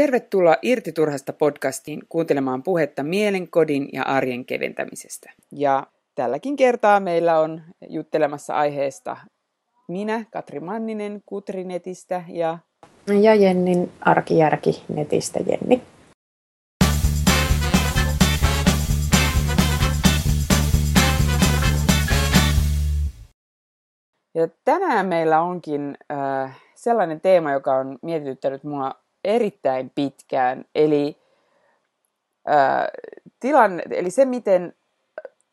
Tervetuloa Irti turhasta podcastiin kuuntelemaan puhetta mielen, kodin ja arjen keventämisestä. Ja tälläkin kertaa meillä on juttelemassa aiheesta minä, Katri Manninen Kutrinetistä ja... Ja Jennin Arkijärki netistä Jenni. Ja tänään meillä onkin äh, sellainen teema, joka on mietityttänyt mua erittäin pitkään. Eli, äh, tilanne, eli se, miten,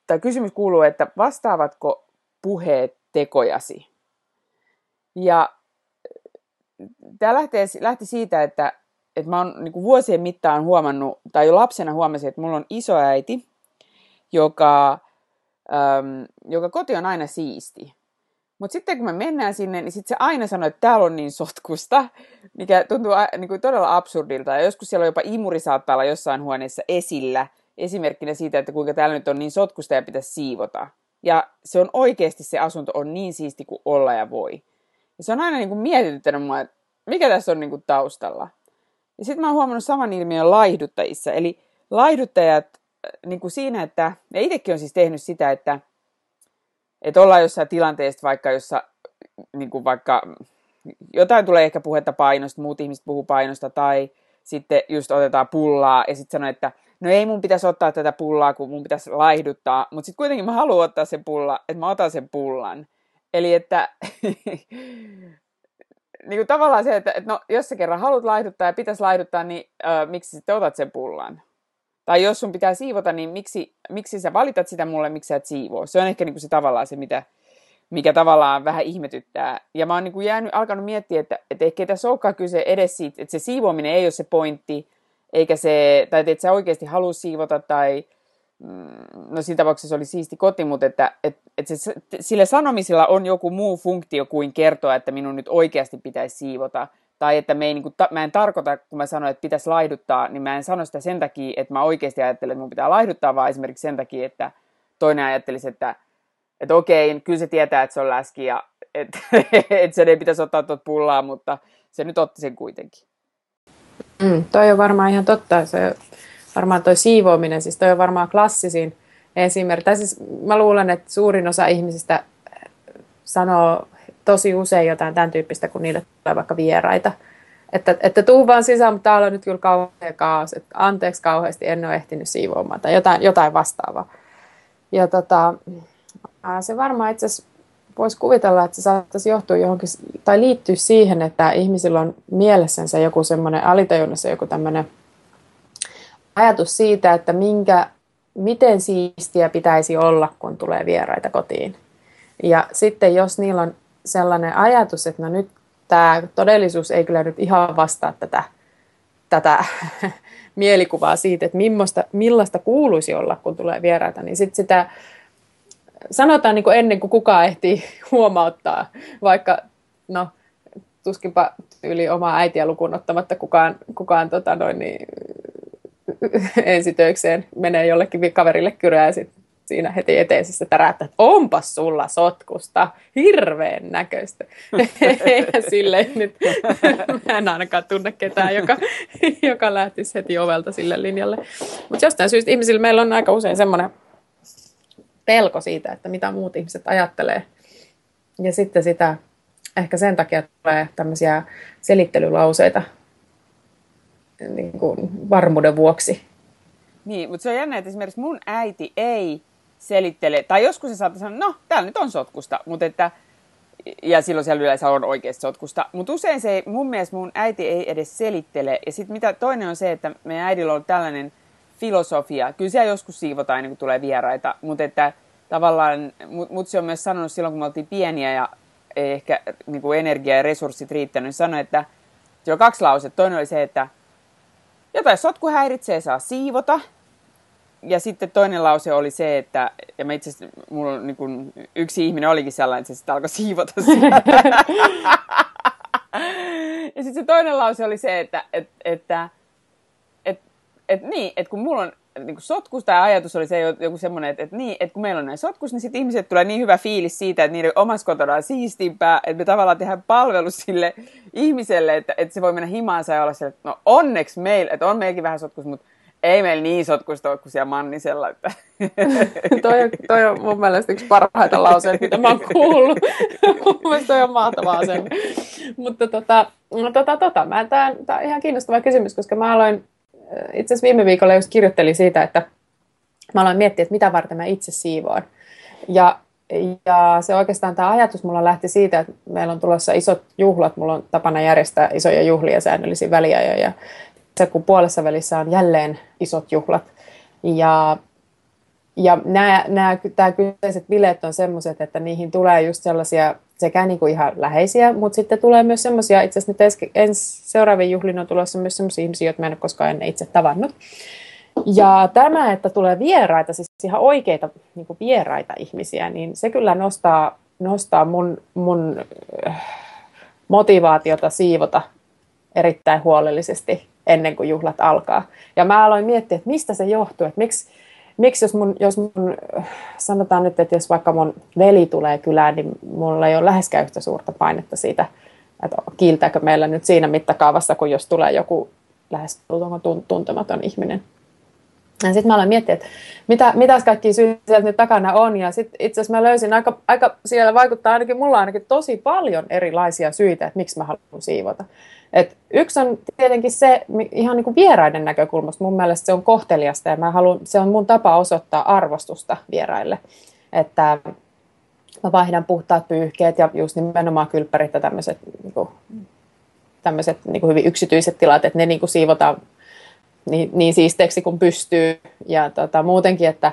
tai kysymys kuuluu, että vastaavatko puheet tekojasi? Ja tämä lähtee, lähti siitä, että, että mä oon niin vuosien mittaan huomannut, tai jo lapsena huomasin, että mulla on isoäiti, joka, ähm, joka koti on aina siisti. Mutta sitten kun me mennään sinne, niin sitten se aina sanoo, että täällä on niin sotkusta, mikä tuntuu niin kuin todella absurdilta. Ja joskus siellä on jopa imuri saattaa olla jossain huoneessa esillä, esimerkkinä siitä, että kuinka täällä nyt on niin sotkusta ja pitäisi siivota. Ja se on oikeasti se asunto on niin siisti kuin olla ja voi. Ja se on aina niin kuin mietityttänyt mua, että mikä tässä on niin kuin taustalla. Ja sitten mä oon huomannut saman ilmiön laihduttajissa. Eli laihduttajat äh, niin kuin siinä, että, ja itsekin on siis tehnyt sitä, että että ollaan jossain tilanteessa vaikka, jossa niin kuin vaikka jotain tulee ehkä puhetta painosta, muut ihmiset puhuu painosta, tai sitten just otetaan pullaa ja sitten sanoo, että no ei mun pitäisi ottaa tätä pullaa, kun mun pitäisi laihduttaa, mutta sitten kuitenkin mä haluan ottaa sen pulla, että mä otan sen pullan. Eli että niin kuin tavallaan se, että, että no, jos sä kerran haluat laihduttaa ja pitäisi laihduttaa, niin äh, miksi sitten otat sen pullan? Tai jos sun pitää siivota, niin miksi, miksi sä valitat sitä mulle, miksi sä et siivoo? Se on ehkä niin kuin se tavallaan se, mitä, mikä tavallaan vähän ihmetyttää. Ja mä oon niin kuin jäänyt, alkanut miettiä, että, että ehkä tässä olekaan kyse edes siitä, että se siivoaminen ei ole se pointti, eikä se, tai että sä oikeasti halua siivota, tai mm, no siinä tapauksessa se oli siisti koti, mutta että, että, että se, sillä sanomisilla on joku muu funktio kuin kertoa, että minun nyt oikeasti pitäisi siivota, tai että me ei, niin kuin, ta, mä en tarkoita, kun mä sanoin, että pitäisi laihduttaa, niin mä en sano sitä sen takia, että mä oikeasti ajattelen, että mun pitää laihduttaa, vaan esimerkiksi sen takia, että toinen ajattelisi, että, että okei, kyllä se tietää, että se on läski ja että, että sen ei pitäisi ottaa tuot pullaa, mutta se nyt otti sen kuitenkin. Mm, toi on varmaan ihan totta. Se varmaan toi siivoaminen, siis toi on varmaan klassisin esimerkki. siis mä luulen, että suurin osa ihmisistä sanoo tosi usein jotain tämän tyyppistä, kun niille tulee vaikka vieraita. Että, että tuu vaan sisään, mutta täällä on nyt kyllä kauhea kaos, että anteeksi kauheasti, en ole ehtinyt siivoamaan tai jotain, jotain vastaavaa. Ja tota, se varmaan itse asiassa voisi kuvitella, että se saattaisi johtua johonkin, tai liittyä siihen, että ihmisillä on mielessänsä joku semmoinen alitajunnassa joku tämmöinen ajatus siitä, että minkä, miten siistiä pitäisi olla, kun tulee vieraita kotiin. Ja sitten jos niillä on sellainen ajatus, että no nyt tämä todellisuus ei kyllä nyt ihan vastaa tätä, tätä mielikuvaa siitä, että millaista, millaista kuuluisi olla, kun tulee vieraita, niin sitten sitä sanotaan niin kuin ennen kuin kukaan ehtii huomauttaa, vaikka no, tuskinpa yli omaa äitiä lukuun ottamatta kukaan, kukaan tota noin, niin, ensitöikseen menee jollekin kaverille kyrää ja sitten siinä heti eteisessä täräyttää, että onpas sulla sotkusta, hirveän näköistä. ja silleen nyt, mä en ainakaan tunne ketään, joka, joka lähtisi heti ovelta sille linjalle. Mutta jostain syystä ihmisillä meillä on aika usein semmoinen pelko siitä, että mitä muut ihmiset ajattelee. Ja sitten sitä ehkä sen takia tulee tämmöisiä selittelylauseita niin kuin varmuuden vuoksi. Niin, mutta se on jännä, että esimerkiksi mun äiti ei selittele, tai joskus se saattaa sanoa, no, täällä nyt on sotkusta, mutta että, ja silloin siellä yleensä on oikeasti sotkusta. Mutta usein se ei, mun mielestä mun äiti ei edes selittele. Ja sitten mitä toinen on se, että meidän äidillä on tällainen filosofia. Kyllä siellä joskus siivotaan ennen kuin tulee vieraita, mutta että tavallaan, mut, mut se on myös sanonut silloin, kun me oltiin pieniä ja ei ehkä niin kuin energia ja resurssit riittänyt, niin sanoi, että siellä on kaksi lausetta. Toinen oli se, että jotain sotku häiritsee, saa siivota ja sitten toinen lause oli se, että ja mä itse asiassa, mulla niin kun, yksi ihminen olikin sellainen, että se sitten alkoi siivota ja sitten se toinen lause oli se, että, että, että, että, että niin, että kun mulla on niin kuin sotkus tai ajatus oli se joku semmoinen, että, että, niin, että kun meillä on näin sotkus, niin sitten ihmiset tulee niin hyvä fiilis siitä, että niiden omassa kotona on siistimpää, että me tavallaan tehdään palvelus sille ihmiselle, että, että se voi mennä himaansa ja olla se, että no onneksi meillä, että on meilläkin vähän sotkus, mutta ei meillä niin sotkusta ole kuin siellä Mannisella. Että. toi, on, toi on mun mielestä yksi parhaita lauseita, mitä mä oon kuullut. mun mielestä toi on mahtavaa sen. Mutta tota, no, tota, tota, mä, tää, tää on ihan kiinnostava kysymys, koska mä aloin, äh, itse asiassa viime viikolla just kirjoittelin siitä, että mä aloin miettiä, että mitä varten mä itse siivoan. Ja ja se oikeastaan tämä ajatus mulla lähti siitä, että meillä on tulossa isot juhlat. Mulla on tapana järjestää isoja juhlia säännöllisiä väliajoja kun puolessa välissä on jälleen isot juhlat. Ja, ja nämä, nämä, tämä kyseiset bileet on sellaiset, että niihin tulee just sellaisia sekä niin kuin ihan läheisiä, mutta sitten tulee myös semmoisia, itse asiassa nyt ensi seuraavien juhlin on tulossa myös semmoisia ihmisiä, joita mä en ole koskaan ennen itse tavannut. Ja tämä, että tulee vieraita, siis ihan oikeita niin kuin vieraita ihmisiä, niin se kyllä nostaa, nostaa mun, mun äh, motivaatiota siivota erittäin huolellisesti ennen kuin juhlat alkaa. Ja mä aloin miettiä, että mistä se johtuu, että miksi, miksi jos, mun, jos mun, sanotaan nyt, että jos vaikka mun veli tulee kylään, niin mulla ei ole läheskään yhtä suurta painetta siitä, että kiiltääkö meillä nyt siinä mittakaavassa, kun jos tulee joku lähes tuntematon ihminen. Ja sitten mä aloin miettiä, että mitä, mitäs kaikki syitä sieltä nyt takana on. Ja sitten itse asiassa mä löysin aika, aika, siellä vaikuttaa ainakin, mulla ainakin tosi paljon erilaisia syitä, että miksi mä haluan siivota. Et yksi on tietenkin se, ihan niin kuin vieraiden näkökulmasta, mun mielestä se on kohteliasta ja mä haluan, se on mun tapa osoittaa arvostusta vieraille. Että mä vaihdan puhtaat pyyhkeet ja just nimenomaan kylppärit ja tämmöiset niin kuin, tämmöiset niin kuin hyvin yksityiset tilat, että ne niin kuin siivotaan niin, niin siisteeksi kuin pystyy. Ja tota, muutenkin, että,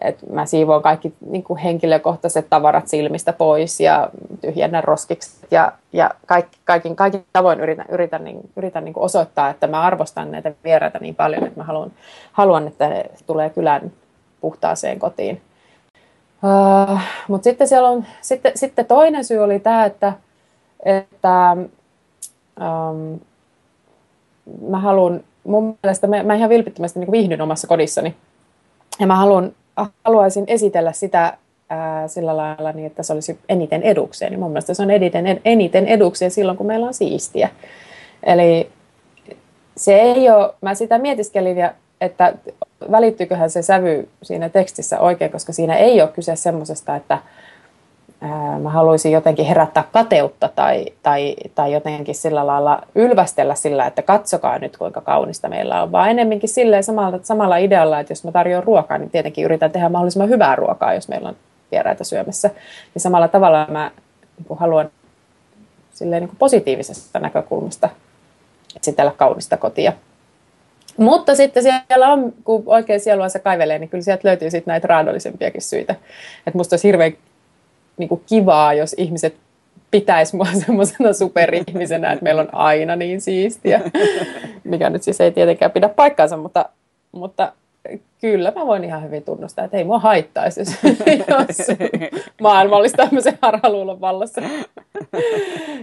että mä siivoan kaikki niin kuin henkilökohtaiset tavarat silmistä pois ja tyhjennän roskiksi. Ja, ja kaikki, kaikin, kaikin tavoin yritän, yritän, niin, yritän niin kuin osoittaa, että mä arvostan näitä vieraita niin paljon, että mä haluan, haluan että ne tulee kylän puhtaaseen kotiin. Uh, Mutta sitten siellä on, sitten, sitten toinen syy oli tämä, että, että um, mä haluan mun mielestä mä, mä ihan vilpittömästi niin viihdyn omassa kodissani. Ja mä haluan, haluaisin esitellä sitä ää, sillä lailla niin, että se olisi eniten edukseen. Niin mun mielestä se on eniten, eniten edukseen silloin, kun meillä on siistiä. Eli se ei ole, mä sitä mietiskelin, ja, että välittyyköhän se sävy siinä tekstissä oikein, koska siinä ei ole kyse semmoisesta, että mä haluaisin jotenkin herättää kateutta tai, tai, tai jotenkin sillä lailla ylvästellä sillä, että katsokaa nyt kuinka kaunista meillä on, vaan enemmänkin silleen samalla, samalla idealla, että jos mä tarjoan ruokaa, niin tietenkin yritän tehdä mahdollisimman hyvää ruokaa, jos meillä on vieraita syömässä. Niin samalla tavalla mä niin haluan silleen niin kuin positiivisesta näkökulmasta esitellä kaunista kotia. Mutta sitten siellä on, kun oikein sielua se kaivelee, niin kyllä sieltä löytyy sitten näitä raadollisempiakin syitä. Että musta olisi hirveän niin kuin kivaa, jos ihmiset pitäisi mua semmoisena superihmisenä, että meillä on aina niin siistiä, mikä nyt siis ei tietenkään pidä paikkaansa, mutta, mutta kyllä mä voin ihan hyvin tunnustaa, että ei mua haittaisi, jos, jos maailma olisi tämmöisen harhaluulon vallassa.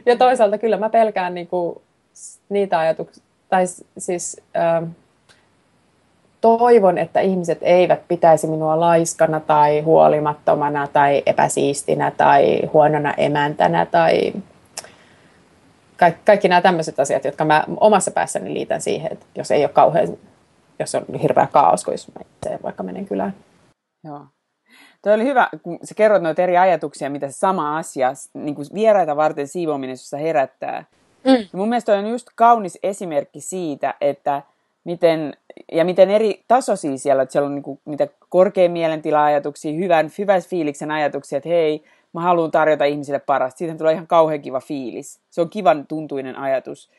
Ja toisaalta kyllä mä pelkään niin kuin niitä ajatuksia, tai siis... Äh, toivon, että ihmiset eivät pitäisi minua laiskana tai huolimattomana tai epäsiistinä tai huonona emäntänä tai kaikki, kaikki nämä tämmöiset asiat, jotka mä omassa päässäni liitän siihen, että jos ei ole kauhean, jos on hirveä kaos, kun jos mä itse vaikka menen kylään. Joo. Tuo oli hyvä, kun sä kerrot noita eri ajatuksia, mitä se sama asia, niin kuin vieraita varten siivoaminen, jossa herättää. Mm. Ja mun mielestä on just kaunis esimerkki siitä, että miten, ja miten eri tasoisia siellä, että siellä on niinku, niitä korkean mielentila-ajatuksia, hyvän, hyvän fiiliksen ajatuksia, että hei, mä haluan tarjota ihmisille parasta. Siitä tulee ihan kauhean kiva fiilis. Se on kivan tuntuinen ajatus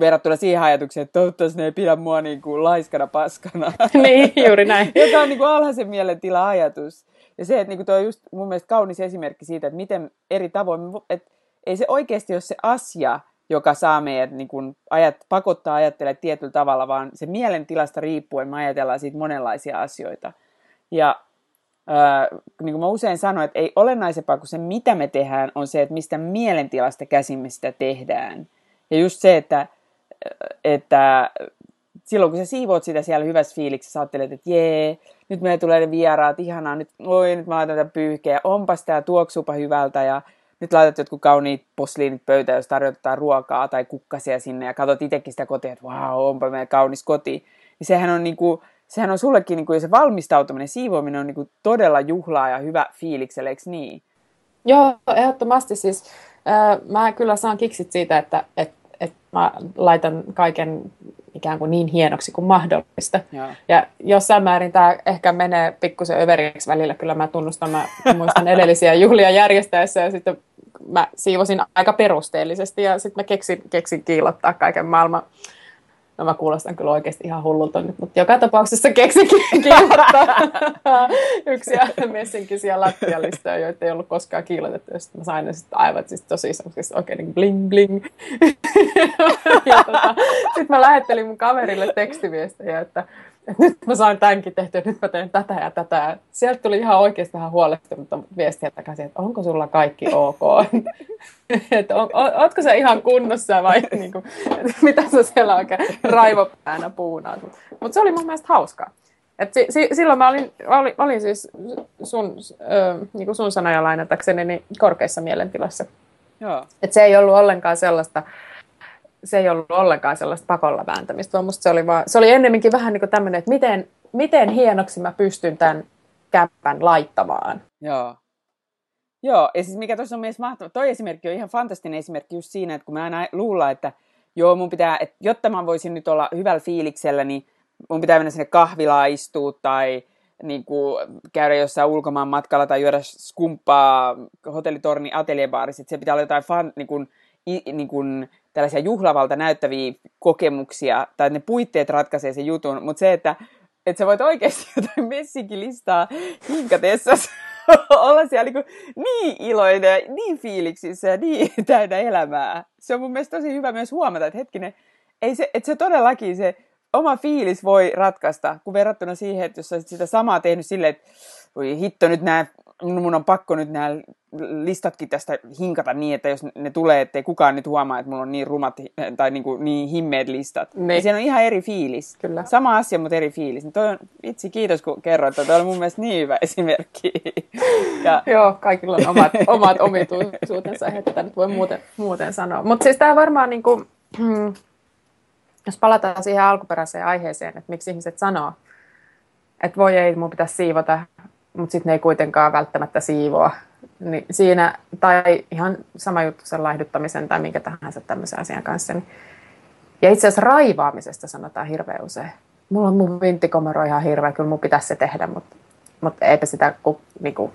verrattuna siihen ajatukseen, että toivottavasti ne ei pidä mua niin kuin laiskana paskana. niin, juuri näin. Joka on niin kuin alhaisen mielentila-ajatus. Ja se, että niin kuin toi on just mun mielestä kaunis esimerkki siitä, että miten eri tavoin, että ei se oikeasti ole se asia, joka saa meidät niin kuin, ajat, pakottaa ajattelemaan tietyllä tavalla, vaan se mielentilasta riippuen me ajatellaan siitä monenlaisia asioita. Ja ää, niin kuin mä usein sanon, että ei olennaisempaa kuin se, mitä me tehdään, on se, että mistä mielentilasta käsin me sitä tehdään. Ja just se, että, että silloin kun sä siivoot sitä siellä hyvässä fiiliksessä, sä ajattelet, että jee, nyt meille tulee ne vieraat, ihanaa, nyt, oi, nyt mä laitan tätä pyyhkeä, onpas tää tuoksupa hyvältä ja nyt laitat jotkut kauniit posliinit pöytään, jos tarjotaan ruokaa tai kukkasia sinne ja katsot itsekin sitä kotia, että vau, onpa meidän kaunis koti. Niin sehän on niinku, sehän on sullekin niinku, se valmistautuminen, siivoaminen on niinku todella juhlaa ja hyvä fiilikselle, eikö niin? Joo, ehdottomasti siis. Äh, mä kyllä saan kiksit siitä, että, että, että mä laitan kaiken ikään kuin niin hienoksi kuin mahdollista. Joo. Ja jossain määrin tämä ehkä menee pikkusen överiksi välillä, kyllä mä tunnustan, mä muistan edellisiä juhlia järjestäessä ja sitten mä siivosin aika perusteellisesti ja sitten mä keksin, keksin kiilottaa kaiken maailman No mä kuulostan kyllä oikeasti ihan hullulta nyt, mutta joka tapauksessa keksin kiilottaa yksi messinkisiä lattialistoja, joita ei ollut koskaan kiilotettu. Ja sitten mä sain ne sitten aivan siis tosi oikein niin bling bling. tota, sitten mä lähettelin mun kaverille tekstiviestejä, että nyt mä sain tämänkin tehtyä, nyt mä teen tätä ja tätä. Sieltä tuli ihan oikeasti vähän huolestunutta viestiä takaisin, että onko sulla kaikki ok? että on, on, ootko sä ihan kunnossa vai niin kuin, mitä sä siellä oikein raivopäänä puunaat. Mutta se oli mun mielestä hauskaa. Et si, si, silloin mä olin, olin, olin siis sun, ö, niin kuin sun sanoja lainatakseni niin korkeassa mielentilassa. Joo. Et se ei ollut ollenkaan sellaista, se ei ollut ollenkaan sellaista pakolla vääntämistä, vaan musta se oli, vaan, se oli ennemminkin vähän niin kuin tämmöinen, että miten, miten hienoksi mä pystyn tämän käppän laittamaan. Joo. Joo, ja siis mikä tuossa on myös mahtava, toi esimerkki on ihan fantastinen esimerkki just siinä, että kun mä aina luulla, että joo, mun pitää, että jotta mä voisin nyt olla hyvällä fiiliksellä, niin mun pitää mennä sinne kahvilaan istua tai niin kuin, käydä jossain ulkomaan matkalla tai juoda skumppaa hotellitorni ateljebaarissa, että se pitää olla jotain fan, niin kuin, niin kuin, tällaisia juhlavalta näyttäviä kokemuksia, tai ne puitteet ratkaisee sen jutun, mutta se, että, että sä voit oikeasti jotain messikilistaa hinkatessa olla siellä niin, niin iloinen, niin fiiliksissä ja niin täynnä elämää. Se on mun mielestä tosi hyvä myös huomata, että hetkinen, ei se, että se todellakin se oma fiilis voi ratkaista, kun verrattuna siihen, että jos sä sitä samaa tehnyt silleen, että voi hitto nyt nämä, mun on pakko nyt nämä listatkin tästä hinkata niin, että jos ne tulee, ettei kukaan nyt huomaa, että mulla on niin rumat tai niin, kuin, niin himmeet listat. Niin. Ja siinä on ihan eri fiilis. Kyllä. Sama asia, mutta eri fiilis. Niin toi on, itse kiitos kun kerroit, että toi oli mun mielestä niin hyvä esimerkki. ja... Joo, kaikilla on omat, omat omituisuutensa, että nyt voi muuten, muuten sanoa. Mutta siis tämä varmaan niin kuin, hmm, jos palataan siihen alkuperäiseen aiheeseen, että miksi ihmiset sanoo, että voi ei, mun pitäisi siivota, mutta sitten ne ei kuitenkaan välttämättä siivoa. Niin siinä, tai ihan sama juttu sen laihduttamisen tai minkä tahansa tämmöisen asian kanssa. Niin. Ja itse asiassa raivaamisesta sanotaan hirveän usein. Mulla on mun vinttikomero ihan hirveä, kyllä mun pitäisi se tehdä, mutta, mutta eipä sitä ku, niinku,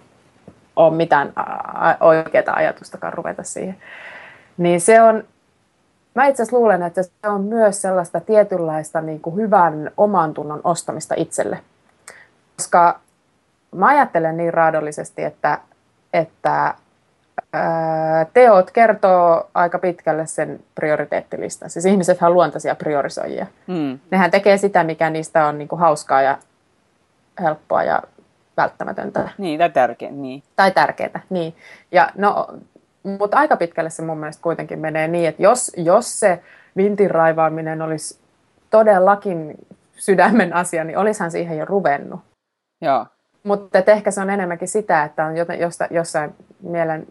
ole mitään oikeaa ajatustakaan ruveta siihen. Niin se on, Mä itse asiassa luulen, että se on myös sellaista tietynlaista niin kuin hyvän oman tunnon ostamista itselle. Koska mä ajattelen niin raadollisesti, että, että ää, teot kertoo aika pitkälle sen prioriteettilistan. Siis ihmisethän on luontaisia priorisoijia. Mm. Nehän tekee sitä, mikä niistä on niin kuin hauskaa ja helppoa ja välttämätöntä. Niin, tai tärkeää. Niin. Tai tärkeää, niin. Ja no, mutta aika pitkälle se mun mielestä kuitenkin menee niin, että jos, jos se vintin raivaaminen olisi todellakin sydämen asia, niin olisihan siihen jo ruvennut. Joo. Mutta ehkä se on enemmänkin sitä, että on josta, jossain mielen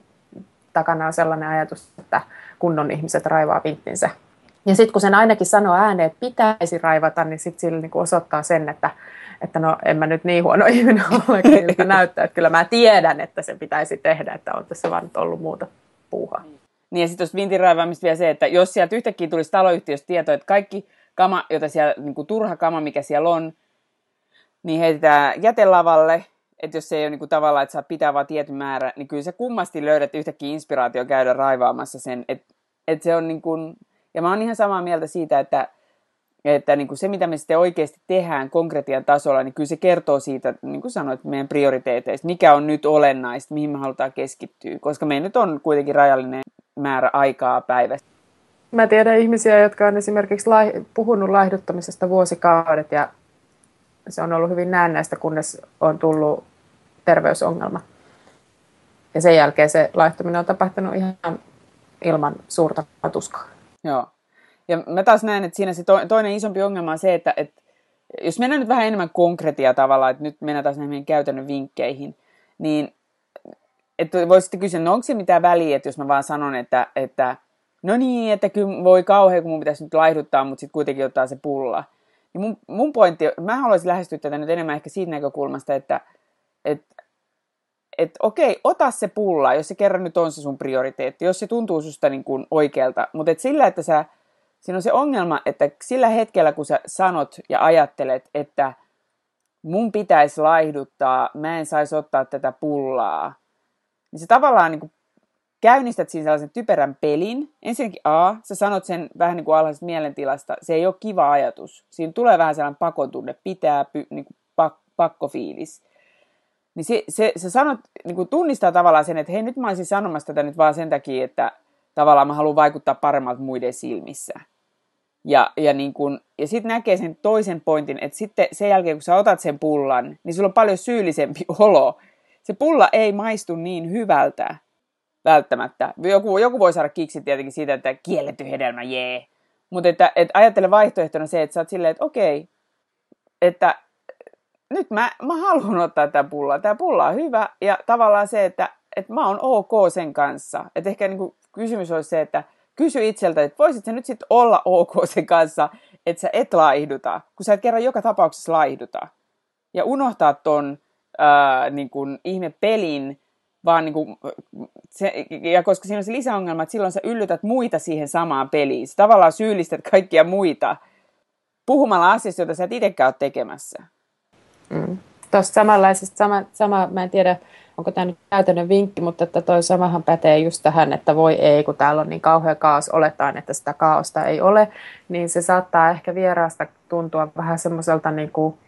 takana on sellainen ajatus, että kunnon ihmiset raivaa vinttinsä. Ja sitten kun sen ainakin sanoo ääneen, että pitäisi raivata, niin sitten sillä niinku osoittaa sen, että, että no en mä nyt niin huono ihminen ole, miltä näyttää. Että kyllä mä tiedän, että se pitäisi tehdä, että on tässä vaan ollut muuta puuhaa. Niin ja sitten tuosta vintin raivaamista vielä se, että jos sieltä yhtäkkiä tulisi taloyhtiöstä tieto, että kaikki kama, jota siellä, niin kuin turha kama, mikä siellä on, niin heitetään jätelavalle, että jos se ei ole kuin tavallaan, että saa pitää vaan tietyn määrä, niin kyllä se kummasti löydät yhtäkkiä inspiraatio käydä raivaamassa sen, että, että se on niin kuin, ja mä oon ihan samaa mieltä siitä, että, että niin kuin se, mitä me sitten oikeasti tehdään konkretian tasolla, niin kyllä se kertoo siitä, niin kuin sanoit, meidän prioriteeteista, mikä on nyt olennaista, mihin me halutaan keskittyä, koska meillä nyt on kuitenkin rajallinen määrä aikaa päivästä. Mä tiedän ihmisiä, jotka on esimerkiksi lai- puhunut laihduttamisesta vuosikaudet ja se on ollut hyvin näennäistä, kunnes on tullut terveysongelma. Ja sen jälkeen se laihtuminen on tapahtunut ihan ilman suurta tuskaa. Joo. Ja mä taas näen, että siinä se to, toinen isompi ongelma on se, että, että jos mennään nyt vähän enemmän konkretia tavalla, että nyt mennään taas näihin käytännön vinkkeihin, niin että voisitte kysyä, no onko se mitään väliä, että jos mä vaan sanon, että, että no niin, että kyllä voi kauhean, kun mun pitäisi nyt laihduttaa, mutta sitten kuitenkin ottaa se pulla. Niin mun, mun pointti, mä haluaisin lähestyä tätä nyt enemmän ehkä siitä näkökulmasta, että, että että okei, ota se pulla, jos se kerran nyt on se sun prioriteetti, jos se tuntuu susta niin kuin oikealta, mutta et sillä, että sä, siinä on se ongelma, että sillä hetkellä, kun sä sanot ja ajattelet, että mun pitäisi laihduttaa, mä en saisi ottaa tätä pullaa, niin se tavallaan niin kuin käynnistät siinä sellaisen typerän pelin. Ensinnäkin A, sä sanot sen vähän niin kuin alhaisesta mielentilasta, se ei ole kiva ajatus. Siinä tulee vähän sellainen pakotunne, pitää, py, niin kuin pak, pakkofiilis. Niin se, se, se sanot, niin kuin tunnistaa tavallaan sen, että hei nyt mä olisin sanomassa tätä nyt vaan sen takia, että tavallaan mä haluan vaikuttaa paremmalta muiden silmissä. Ja, ja, niin kun, ja sitten näkee sen toisen pointin, että sitten sen jälkeen kun sä otat sen pullan, niin sulla on paljon syyllisempi olo. Se pulla ei maistu niin hyvältä välttämättä. Joku, joku voi saada kiksi tietenkin siitä, että kielletty hedelmä, jee. Mutta että, että ajattele vaihtoehtona se, että sä oot silleen, että okei, että nyt mä, mä haluan ottaa tämä pulla. Tämä pulla on hyvä ja tavallaan se, että, että mä oon ok sen kanssa. Että ehkä niin kuin kysymys olisi se, että kysy itseltä, että voisit sä nyt sitten olla ok sen kanssa, että sä et laihduta, kun sä et kerran joka tapauksessa laihduta. Ja unohtaa ton ää, niin kuin ihme pelin, vaan niin kuin, se, ja koska siinä on se lisäongelma, että silloin sä yllytät muita siihen samaan peliin. Sä tavallaan syyllistät kaikkia muita puhumalla asiasta, jota sä et itsekään ole tekemässä. Mm. Tuosta samanlaisesta, sama, sama, mä en tiedä, onko tämä nyt käytännön vinkki, mutta että toi samahan pätee just tähän, että voi ei, kun täällä on niin kauhea kaos, oletaan, että sitä kaosta ei ole, niin se saattaa ehkä vieraasta tuntua vähän semmoiselta niin kuin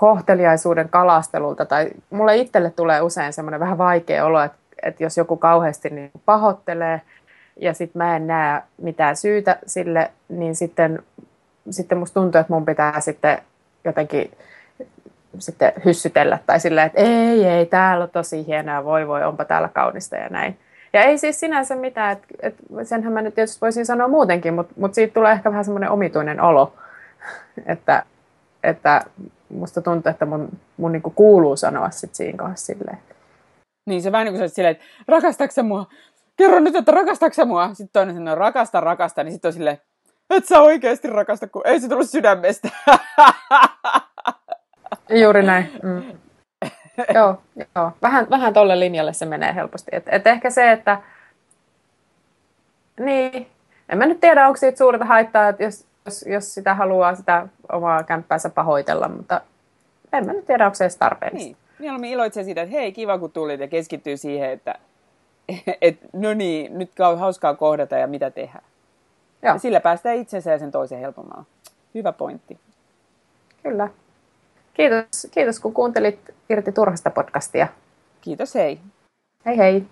kohteliaisuuden kalastelulta, tai mulle itselle tulee usein semmoinen vähän vaikea olo, että, että jos joku kauheasti niin pahoittelee, ja sitten mä en näe mitään syytä sille, niin sitten, sitten musta tuntuu, että mun pitää sitten jotenkin sitten hyssytellä tai sillä, että ei, ei, täällä on tosi hienoa, voi voi, onpa täällä kaunista ja näin. Ja ei siis sinänsä mitään, että, että senhän mä nyt tietysti voisin sanoa muutenkin, mutta, mutta siitä tulee ehkä vähän semmoinen omituinen olo, että, että musta tuntuu, että mun, mun niinku kuuluu sanoa sit siinä kohdassa silleen. Niin se vähän niin kuin silleen, että rakastatko mua? Kerro nyt, että rakastatko mua? Sitten toinen sanoo, rakasta, rakasta, niin sitten on silleen, et sä oikeasti rakasta, kun ei se tullut sydämestä. Juuri näin. Mm. joo, joo. Vähän, vähän tolle linjalle se menee helposti. Et, et ehkä se, että niin, en mä nyt tiedä, onko siitä suurta haittaa, että jos, jos, jos sitä haluaa sitä omaa kämppäänsä pahoitella, mutta en mä nyt tiedä, onko se edes tarpeellista. Niin. Mieluummin iloitsee siitä, että hei, kiva kun tulit ja keskittyy siihen, että et, no niin, nyt on hauskaa kohdata ja mitä tehdä. Joo. Ja sillä päästään itsensä ja sen toisen helpommalla. Hyvä pointti. Kyllä. Kiitos, kiitos kun kuuntelit Irti turhasta podcastia. Kiitos, hei. Hei hei.